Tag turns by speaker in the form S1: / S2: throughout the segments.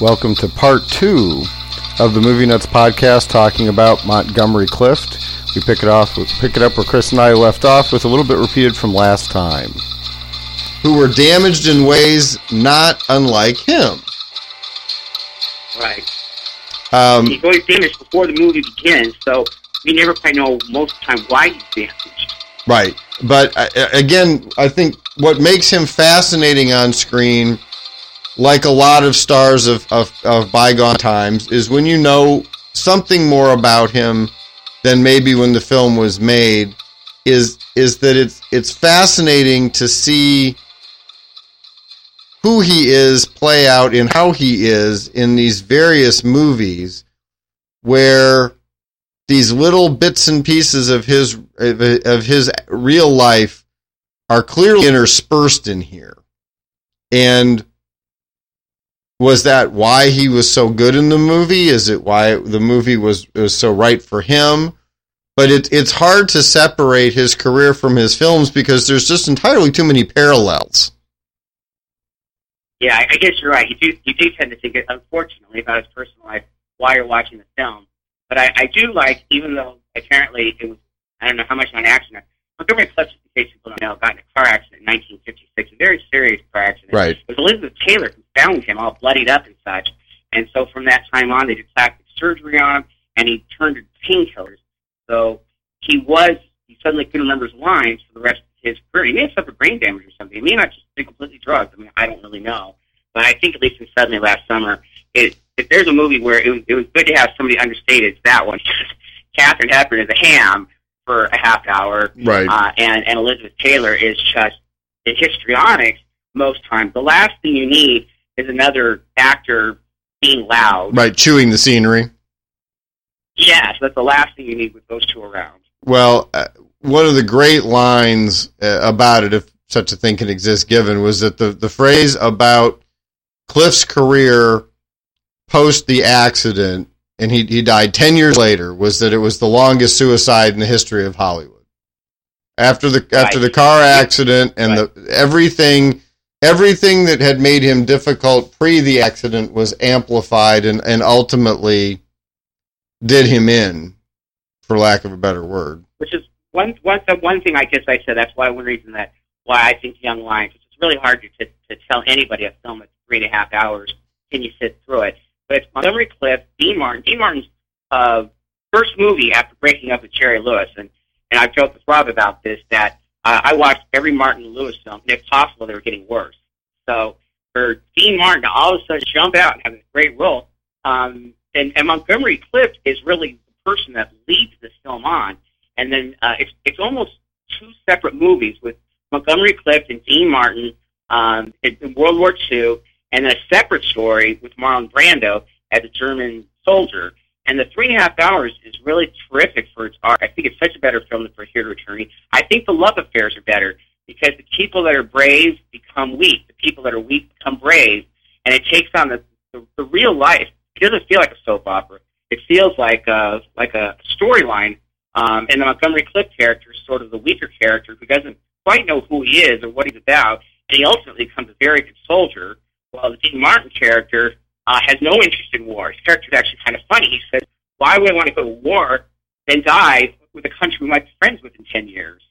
S1: Welcome to part two of the Movie Nuts podcast, talking about Montgomery Clift. We pick it off, with, pick it up where Chris and I left off, with a little bit repeated from last time.
S2: Who were damaged in ways not unlike him.
S3: Right.
S2: Um,
S3: He's always damaged before the movie begins, so we never quite know most of the time why he's damaged.
S2: Right. But uh, again, I think what makes him fascinating on screen, like a lot of stars of, of, of bygone times, is when you know something more about him than maybe when the film was made, is is that it's it's fascinating to see who he is play out in how he is in these various movies where these little bits and pieces of his of his real life are clearly interspersed in here. And was that why he was so good in the movie? Is it why the movie was was so right for him? But it, it's hard to separate his career from his films because there's just entirely too many parallels.
S3: Yeah, I, I guess you're right. You do you do tend to think, unfortunately, about his personal life while you're watching the film. But I, I do like, even though apparently it was, I don't know how much on accident. Montgomery Clift, in case people don't know, got in a car accident in 1956, a very serious car accident.
S2: Right.
S3: It was Elizabeth Taylor who found him all bloodied up and such. And so from that time on, they did plastic surgery on him, and he turned to painkillers. So he was, he suddenly couldn't remember his lines for the rest of his career. He may have suffered brain damage or something. He may not just be completely drugged. I mean, I don't really know. But I think at least in Suddenly last summer, it, if there's a movie where it was, it was good to have somebody understated, it's that one. Katharine Hepburn is a ham for a half hour,
S2: Right.
S3: uh, and and Elizabeth Taylor is just the histrionics most times. The last thing you need is another actor being loud.
S2: Right, chewing the scenery.
S3: Yes, that's the last thing you need with those two around.
S2: Well, uh, one of the great lines uh, about it, if such a thing can exist, given, was that the, the phrase about Clift's career post the accident, and he, he died 10 years later, was that it was the longest suicide in the history of Hollywood. After the after
S3: Right.
S2: the car accident and the everything everything that had made him difficult pre the accident was amplified and, and ultimately did him in, for lack of a better word.
S3: which is one one the one thing I guess I said. That's why one reason that why I think Young Lions. It's really hard to, to to tell anybody a film that's three and a half hours. Can you sit through it? It's Montgomery Clift, Dean Martin. Dean Martin's uh, first movie after breaking up with Jerry Lewis, and and I've joked with Rob about this that uh, I watched every Martin Lewis film, and if possible, they were getting worse. So for Dean Martin to all of a sudden jump out and have a great role, um, and, and Montgomery Clift is really the person that leads this film on and then uh, it's it's almost two separate movies with Montgomery Clift and Dean Martin um, in World War II, and a separate story with Marlon Brando as a German soldier. And the three and a half hours is really terrific for its art. I think it's such a better film than From Here to Eternity. I think the love affairs are better because the people that are brave become weak. The people that are weak become brave, and it takes on the the, the real life. It doesn't feel like a soap opera. It feels like a like a storyline um, and the Montgomery Clift character is sort of the weaker character who doesn't quite know who he is or what he's about, and he ultimately becomes a very good soldier. While the Dean Martin character uh, has no interest in war. His character is actually kind of funny. He says, "Why would I want to go to war and die with a country we might be friends with in ten years?"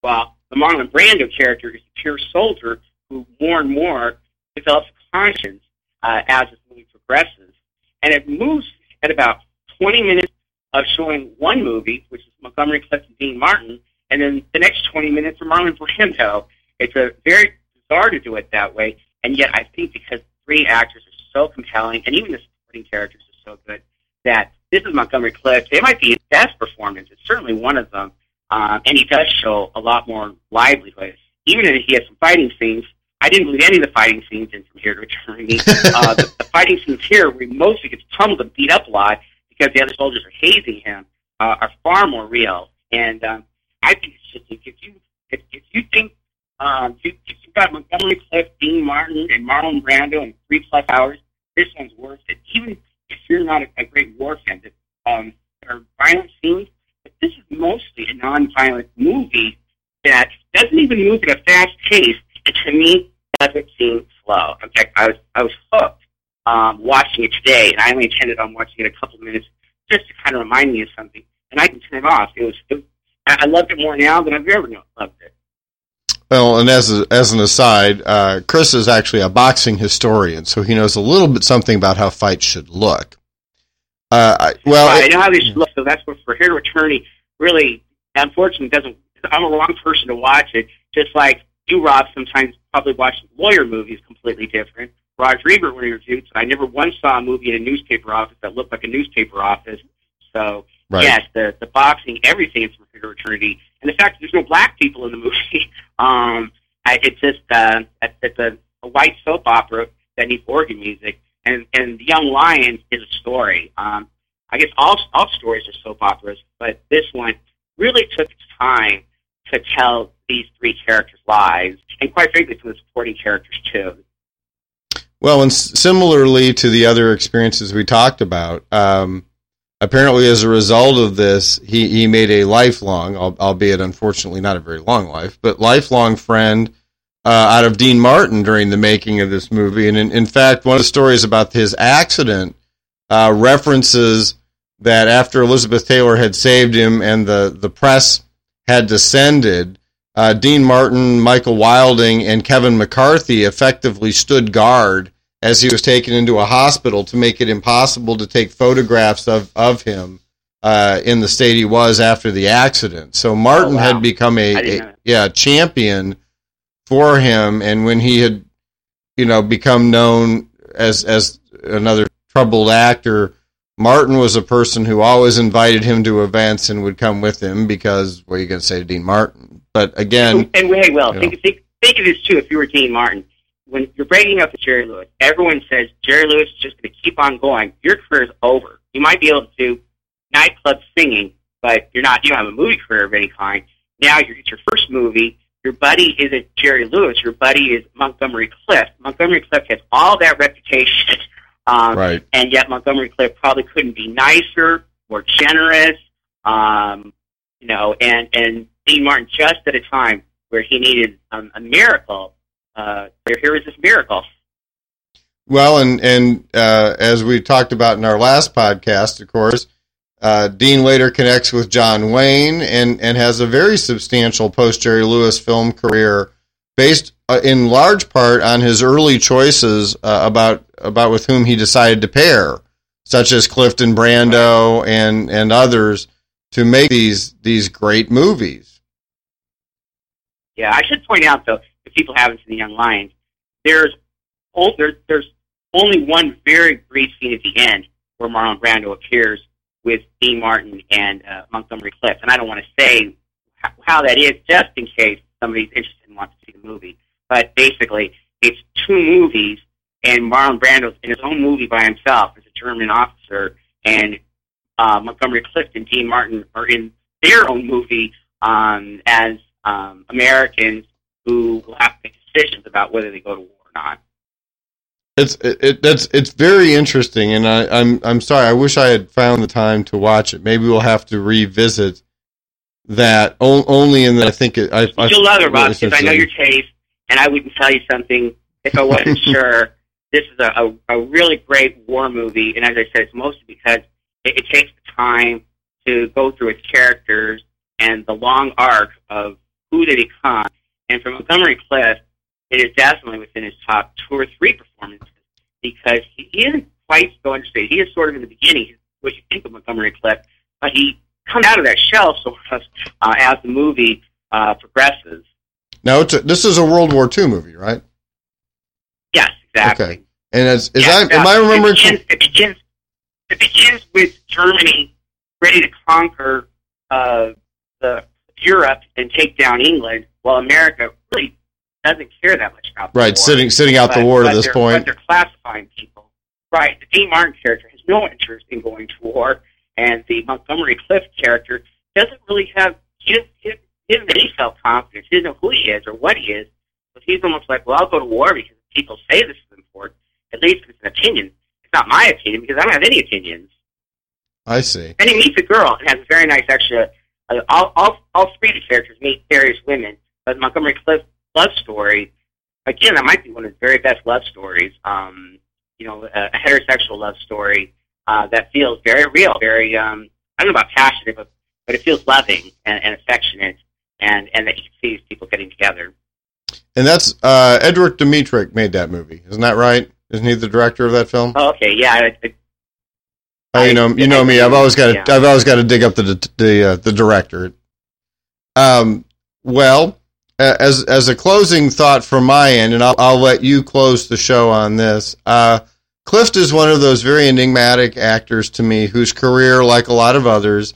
S3: While the Marlon Brando character is a pure soldier who more and more develops conscience uh, as this movie progresses, and it moves at about 20 minutes of showing one movie, which is Montgomery Clift and Dean Martin, and then the next 20 minutes are Marlon Brando. It's a very bizarre to do it that way, and yet I think because three actors are so compelling, and even the supporting characters are so good, that this is Montgomery Clift. It might be his best performance. It's certainly one of them, um, and he does show a lot more livelihood. Even if he has some fighting scenes, I didn't believe any of the fighting scenes in From Here to Eternity. uh, the, the fighting scenes here, where he mostly gets pummeled and beat up a lot because the other soldiers are hazing him, uh, are far more real. And um, I think it's just if you if, if you think um, you, if got Montgomery Clift, Dean Martin, and Marlon Brando in three plus hours, this one's worth it. Even if you're not a, a great war fan, that, um, there are violent scenes, but this is mostly a non-violent movie that doesn't even move at a fast pace, and to me, doesn't seem slow. In fact, I was I was hooked um, watching it today, and I only intended on watching it a couple minutes just to kind of remind me of something, and I can turn it off. It was, it, I loved it more now than I've ever loved it.
S2: Well, and as a, as an aside, uh, Chris is actually a boxing historian, so he knows a little bit something about how fights should look. Uh, I, well,
S3: right, it, I know how they should look. So that's what From Here to Eternity really, unfortunately, doesn't. I'm a wrong person to watch it. Just like you, Rob, sometimes probably watch lawyer movies completely different. Roger Ebert, when he reviewed, I never once saw a movie in a newspaper office that looked like a newspaper office. So right. yes, the the boxing, everything is From Here to Eternity, and the fact that there's no black people in the movie, um, I, it's just uh, it's a, a white soap opera that needs organ music, and and the Young Lions is a story. Um, I guess all all stories are soap operas, but this one really took its time to tell these three characters' lives, and quite frankly, for the supporting characters too.
S2: Well, and similarly to the other experiences we talked about, um, apparently as a result of this, he, he made a lifelong, albeit unfortunately not a very long life, but lifelong friend uh, out of Dean Martin during the making of this movie. And in, in fact, one of the stories about his accident uh, references that after Elizabeth Taylor had saved him and the, the press had descended, uh, Dean Martin, Michael Wilding, and Kevin McCarthy effectively stood guard as he was taken into a hospital to make it impossible to take photographs of, of him uh, in the state he was after the accident. So Martin oh, wow. had become a, a yeah champion for him, and when he had you know become known as as another troubled actor, Martin was a person who always invited him to events and would come with him because what are you going to say to Dean Martin? But again,
S3: and, and hey, well, think, think think of this too. If you were Dean Martin, when you're breaking up with Jerry Lewis, everyone says Jerry Lewis is just going to keep on going. Your career is over. You might be able to do nightclub singing, but you're not. You don't have a movie career of any kind. Now you're it's your first movie. Your buddy isn't Jerry Lewis. Your buddy is Montgomery Clift. Montgomery Clift has all that reputation, um, right? And yet Montgomery Clift probably couldn't be nicer, more generous, um, you know. And and Dean Martin just at a time where he needed um, a miracle uh, here is this miracle.
S2: Well, and and uh, as we talked about in our last podcast, of course, uh, Dean later connects with John Wayne and and has a very substantial post Jerry Lewis film career, based uh, in large part on his early choices uh, about about with whom he decided to pair, such as Clift and Brando and and others, to make these these great movies.
S3: Yeah, I should point out though people haven't seen the Young Lions, there's there, there's only one very brief scene at the end where Marlon Brando appears with Dean Martin and uh, Montgomery Clift, and I don't want to say how, how that is, just in case somebody's interested and wants to see the movie. But basically, it's two movies, and Marlon Brando's in his own movie by himself as a German officer, and uh, Montgomery Clift and Dean Martin are in their own movie um, as um, Americans who will have to make decisions about whether they go to war or not.
S2: It's it, it that's it's very interesting, and I, I'm I'm sorry. I wish I had found the time to watch it. Maybe we'll have to revisit that only in that I think it. I,
S3: I, You'll love it, Rob, because I know your taste, and I wouldn't tell you something if I wasn't sure. This is a, a, a really great war movie, and as I said, it's mostly because it, it takes the time to go through its characters and the long arc of who they become and for Montgomery Clift, it is definitely within his top two or three performances because he, he isn't quite so understated. He is sort of in the beginning, what you think of Montgomery Clift, but he comes out of that shell sort of uh, as the movie uh, progresses.
S2: Now, it's a, this is a World War II movie, right?
S3: Yes, exactly.
S2: Okay. And as, is I, am I remembering?
S3: It begins, it begins, it begins with Germany ready to conquer uh, the Europe and take down England, while America really doesn't care that much about
S2: the right,
S3: war.
S2: sitting sitting out
S3: but,
S2: the war to this point.
S3: But they're classifying people. Right. The Dean Martin character has no interest in going to war, and the Montgomery Clift character doesn't really have he doesn't, he doesn't have any self confidence. He doesn't know who he is or what he is. So he's almost like, well, I'll go to war because people say this is important. At least it's an opinion. It's not my opinion because I don't have any opinions.
S2: I see.
S3: And he meets a girl and has a very nice extra. Uh, all, all all three of the characters meet various women, but Montgomery Clift love story, again, that might be one of his very best love stories. Um, you know, a, a heterosexual love story uh, that feels very real, very um, I don't know about passionate, but but it feels loving and, and affectionate, and and that you can see these people getting together.
S2: And that's uh, Edward Dmytryk made that movie, isn't that right? Isn't he the director of that film?
S3: Oh, okay, yeah.
S2: Oh, you know, you know me. I've always got to,
S3: Yeah.
S2: I've always got to dig up the the uh, the director. Um, well, as as a closing thought from my end, and I'll I'll let you close the show on this. Uh, Clift is one of those very enigmatic actors to me, whose career, like a lot of others,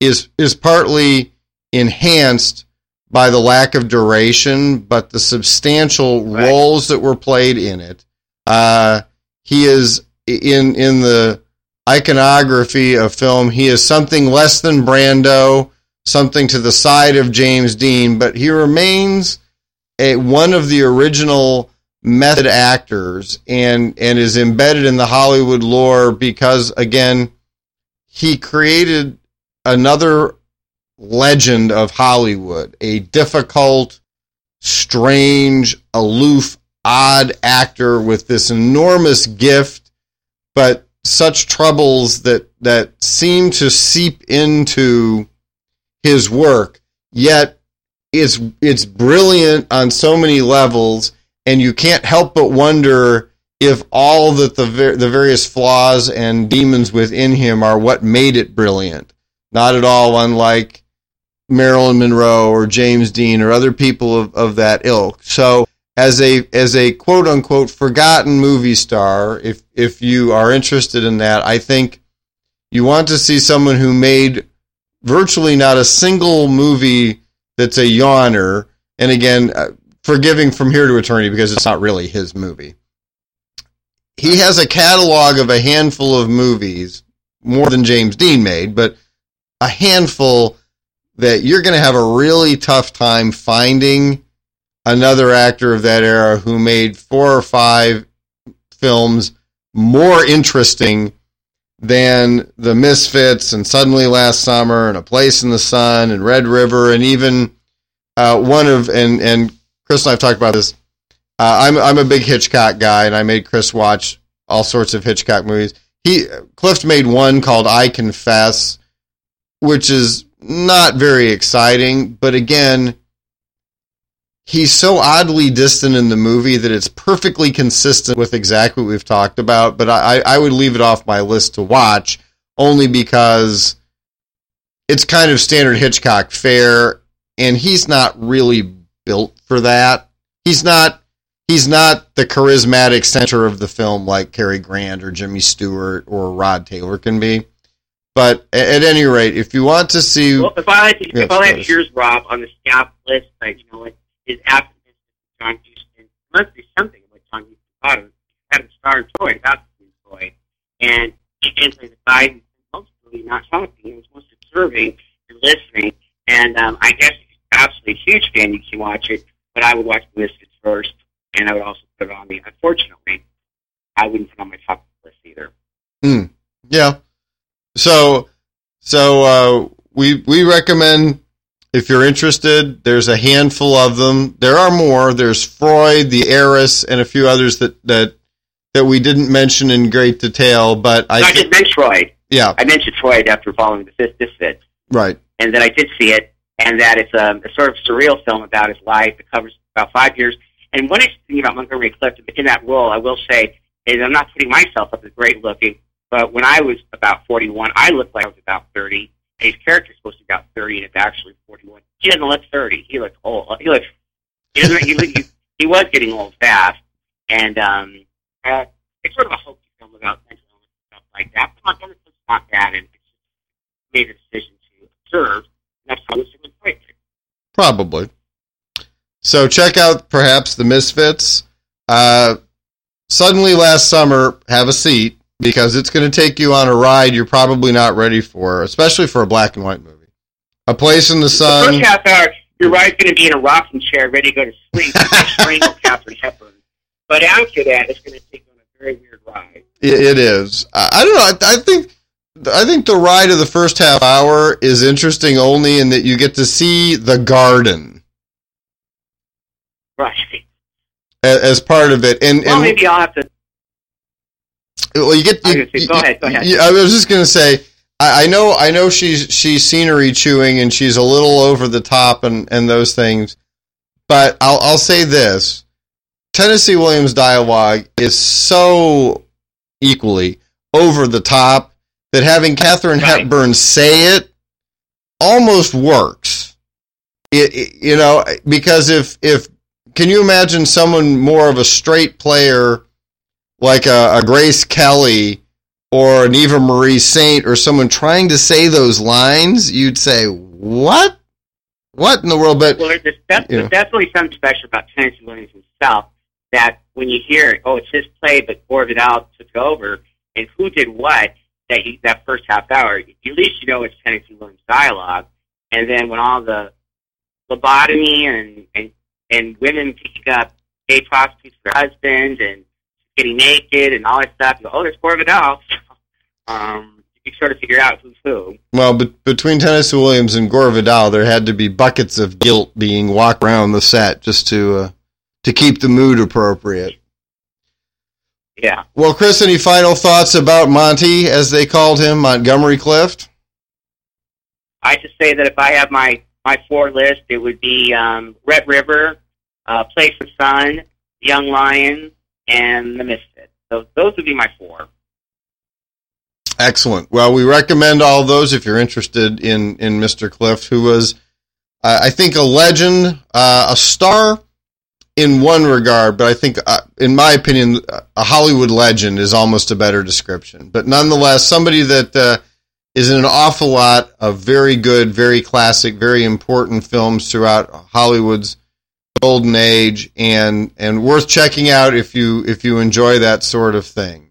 S2: is is partly enhanced by the lack of duration, but the substantial
S3: Right.
S2: roles that were played in it. Uh, he is in in the iconography of film. He is something less than Brando, something to the side of James Dean, but he remains a, one of the original method actors and and is embedded in the Hollywood lore because again he created another legend of Hollywood, a difficult, strange, aloof, odd actor with this enormous gift, but such troubles that that seem to seep into his work. Yet it's it's brilliant on so many levels, and you can't help but wonder if all that the the various flaws and demons within him are what made it brilliant. Not at all unlike Marilyn Monroe or James Dean or other people of, of that ilk. So as a as a quote unquote forgotten movie star, if if you are interested in that, I think you want to see someone who made virtually not a single movie that's a yawner. And again, uh, forgiving from here to eternity because it's not really his movie. He has a catalog of a handful of movies, more than James Dean made, but a handful that you're going to have a really tough time finding another actor of that era who made four or five films more interesting than The Misfits and Suddenly Last Summer and A Place in the Sun and Red River and even uh, one of and and Chris and I've talked about this. Uh, I'm I'm a big Hitchcock guy and I made Chris watch all sorts of Hitchcock movies. He Clift made one called I Confess, which is not very exciting, but again, he's so oddly distant in the movie that it's perfectly consistent with exactly what we've talked about. But I, I would leave it off my list to watch only because it's kind of standard Hitchcock fare, and he's not really built for that. He's not. He's not the charismatic center of the film like Cary Grant or Jimmy Stewart or Rod Taylor can be. But at any rate, if you want to see,
S3: Well, if I had to,
S2: Yes,
S3: if I had yours, Rob, on the staff list, like you know, what is absence of John Huston. There must be something about John Huston about him. Had a star Troy, about Troy, and he didn't play the side. and Mostly not talking. He was most observing and listening. And um, I guess you're absolutely a huge fan, you can watch it. But I would watch the Misfits first, and I would also put it on the. Unfortunately, I wouldn't put it on my top list either.
S2: Yeah. So so uh, we we recommend if you're interested, there's a handful of them. There are more. There's Freud, the heiress, and a few others that that that we didn't mention in great detail. But
S3: I,
S2: I
S3: I did mention Freud.
S2: yeah,
S3: I mentioned Freud after following the Fifth Misfits.
S2: right.
S3: and then I did see it, and that it's a, a sort of surreal film about his life. It covers about five years. And one interesting thing about Montgomery Clift in that role, I will say, is I'm not putting myself up as great looking, but when I was about 41, I looked like I was about 30. His character's supposed to be about 30, and it's actually 41. He doesn't look 30. He looks old. He looks. He doesn't. he, he, was getting old fast, and um, uh, it's sort of a hokey film about mental illness and stuff like that. But Montgomery not bad, and made a decision to observe. And that's how it's been.
S2: Probably. So check out perhaps the Misfits. Uh, suddenly last summer, have a seat because it's going to take you on a ride you're probably not ready for, especially for a black and white movie. A Place in the
S3: The
S2: Sun.
S3: first half hour, your ride's going to be in a rocking chair, ready to go to sleep, strangle Katharine Hepburn. But after that, it's going to take you on a very weird ride.
S2: It, it is. I, I don't know. I, I think. I think the ride of the first half hour is interesting only in that you get to see the garden
S3: Right.
S2: as, as part of it, and
S3: Well,
S2: and
S3: maybe I'll have to.
S2: Well, you get.
S3: I
S2: You, you-
S3: go ahead, go ahead.
S2: you- I was just going to say, I, I know, I know she's she's scenery chewing and she's a little over the top and and those things, but I'll I'll say this: Tennessee Williams' dialogue is so equally over the top that having Katharine
S3: Right.
S2: Hepburn say it almost works. It, it- you know, because if if can you imagine someone more of a straight player like a, a Grace Kelly or an Eva Marie Saint or someone trying to say those lines, you'd say, "What? What in the world?" But
S3: Well, there's, def-
S2: Yeah.
S3: there's definitely something special about Tennessee Williams himself that when you hear it, oh, it's his play, but Gore Vidal took over, and who did what that you, that first half hour, at least you know it's Tennessee Williams dialogue. And then when all the lobotomy and, and, and women picking up gay prostitutes for husbands and getting naked and all that stuff, you go, oh, there's Gore Vidal. um, you can sort of figure out who's who.
S2: well, but between Tennessee Williams and Gore Vidal, there had to be buckets of guilt being walked around the set just to uh, to keep the mood appropriate.
S3: Yeah.
S2: Well, Chris, any final thoughts about Monty, as they called him, Montgomery Clift?
S3: I just say that if I have my my four list, it would be um, Red River, uh, Place of Sun, Young Lion, and The Misfit. So those would be my four.
S2: Excellent. Well, we recommend all those if you're interested in in Mr. Clift, who was, uh, I think, a legend, uh, a star in one regard, but I think, uh, in my opinion, a Hollywood legend is almost a better description. But nonetheless, somebody that uh, is in an awful lot of very good, very classic, very important films throughout Hollywood's golden age, and and worth checking out if you if you enjoy that sort of thing.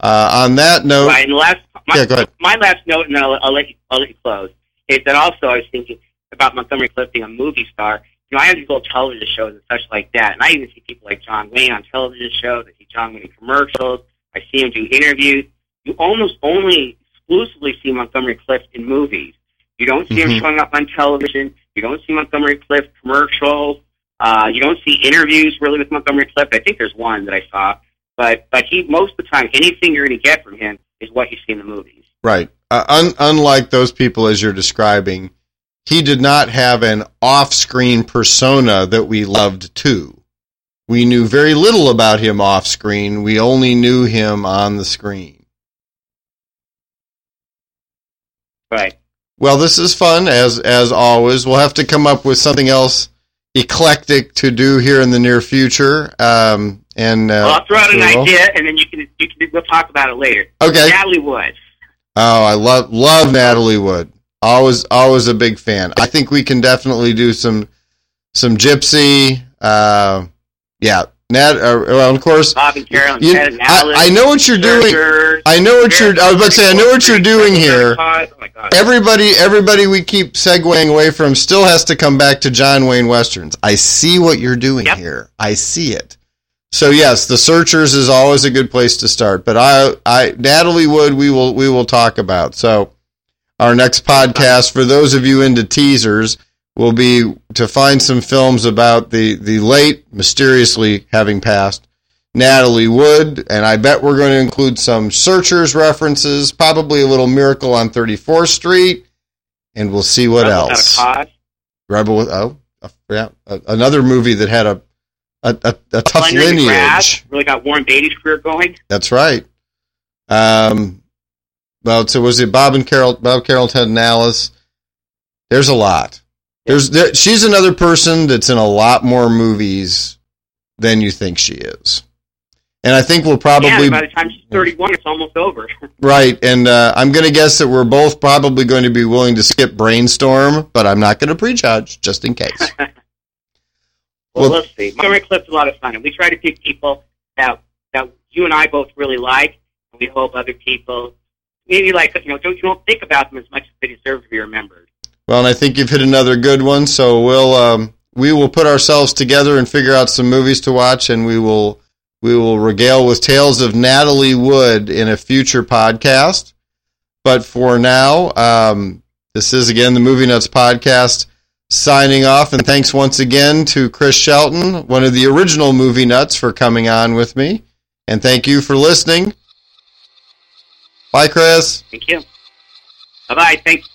S2: Uh, on that note,
S3: Right, last, my,
S2: Yeah, go ahead.
S3: my last note, and then I'll, I'll, let you, I'll let you close, is that also I was thinking about Montgomery Clift being a movie star. You know, I have these little television shows and such like that, and I even see people like John Wayne on television shows. I see John Wayne in commercials. I see him do interviews. You almost only exclusively see Montgomery Clift in movies. You don't see
S2: Mhm.
S3: him showing up on television. You don't see Montgomery Clift commercials. Uh, you don't see interviews really with Montgomery Clift. I think there's one that I saw, but but he most of the time anything you're going to get from him is what you see in the movies.
S2: Right. Uh, un- unlike those people as you're describing, he did not have an off screen persona that we loved too. We knew very little about him off screen. We only knew him on the screen.
S3: Right.
S2: Well, this is fun as as always. We'll have to come up with something else eclectic to do here in the near future. Um, and uh,
S3: well, I'll throw out an idea, and then you can you can we'll talk about it later.
S2: Okay.
S3: Natalie Wood.
S2: Oh, I love love Natalie Wood. Always always a big fan. I think we can definitely do some some gypsy. Uh, yeah, Nat. Uh, well, of course,
S3: Bob and Carol and
S2: you- I, I know what you're doing. I know what you're. I was about to say. I know what you're doing here. Everybody, everybody, we keep segueing away from still has to come back to John Wayne westerns. I see what you're doing
S3: Yep.
S2: here. I see it. So yes, the Searchers is always a good place to start. But I, I, Natalie Wood, we will, we will talk about. So our next podcast, for those of you into teasers, will be to find some films about the the late, mysteriously having passed Natalie Wood, and I bet we're going to include some Searchers references, probably a little Miracle on 34th Street, and we'll see what
S3: Rebel
S2: else. Rebel with oh uh, yeah, another movie that had a a, a, a tough
S3: the Grass
S2: lineage.
S3: really got Warren Beatty's career going.
S2: That's right. Um, well, so was it Bob and Carol, Bob Carroll, Ted and Alice? There's a lot. There's there, she's another person that's in a lot more movies than you think she is, and I think we'll probably
S3: yeah, by the time she's 31, it's almost over.
S2: right. And uh, I'm going to guess that we're both probably going to be willing to skip Brainstorm, but I'm not going to prejudge just in case.
S3: well,
S2: Well-
S3: let's see. Montgomery Clift's a lot of fun, and we try to pick people that that you and I both really like, and we hope other people maybe like you know don't you don't think about them as much as they deserve to be remembered.
S2: Well, and I think you've hit another good one. So we'll um, we will put ourselves together and figure out some movies to watch, and we will we will regale with tales of Natalie Wood in a future podcast. But for now, um, this is again the Movie Nuts podcast signing off, and thanks once again to Chris Shelton, one of the original Movie Nuts, for coming on with me, and thank you for listening. Bye, Chris.
S3: Thank you. Bye bye. Thanks.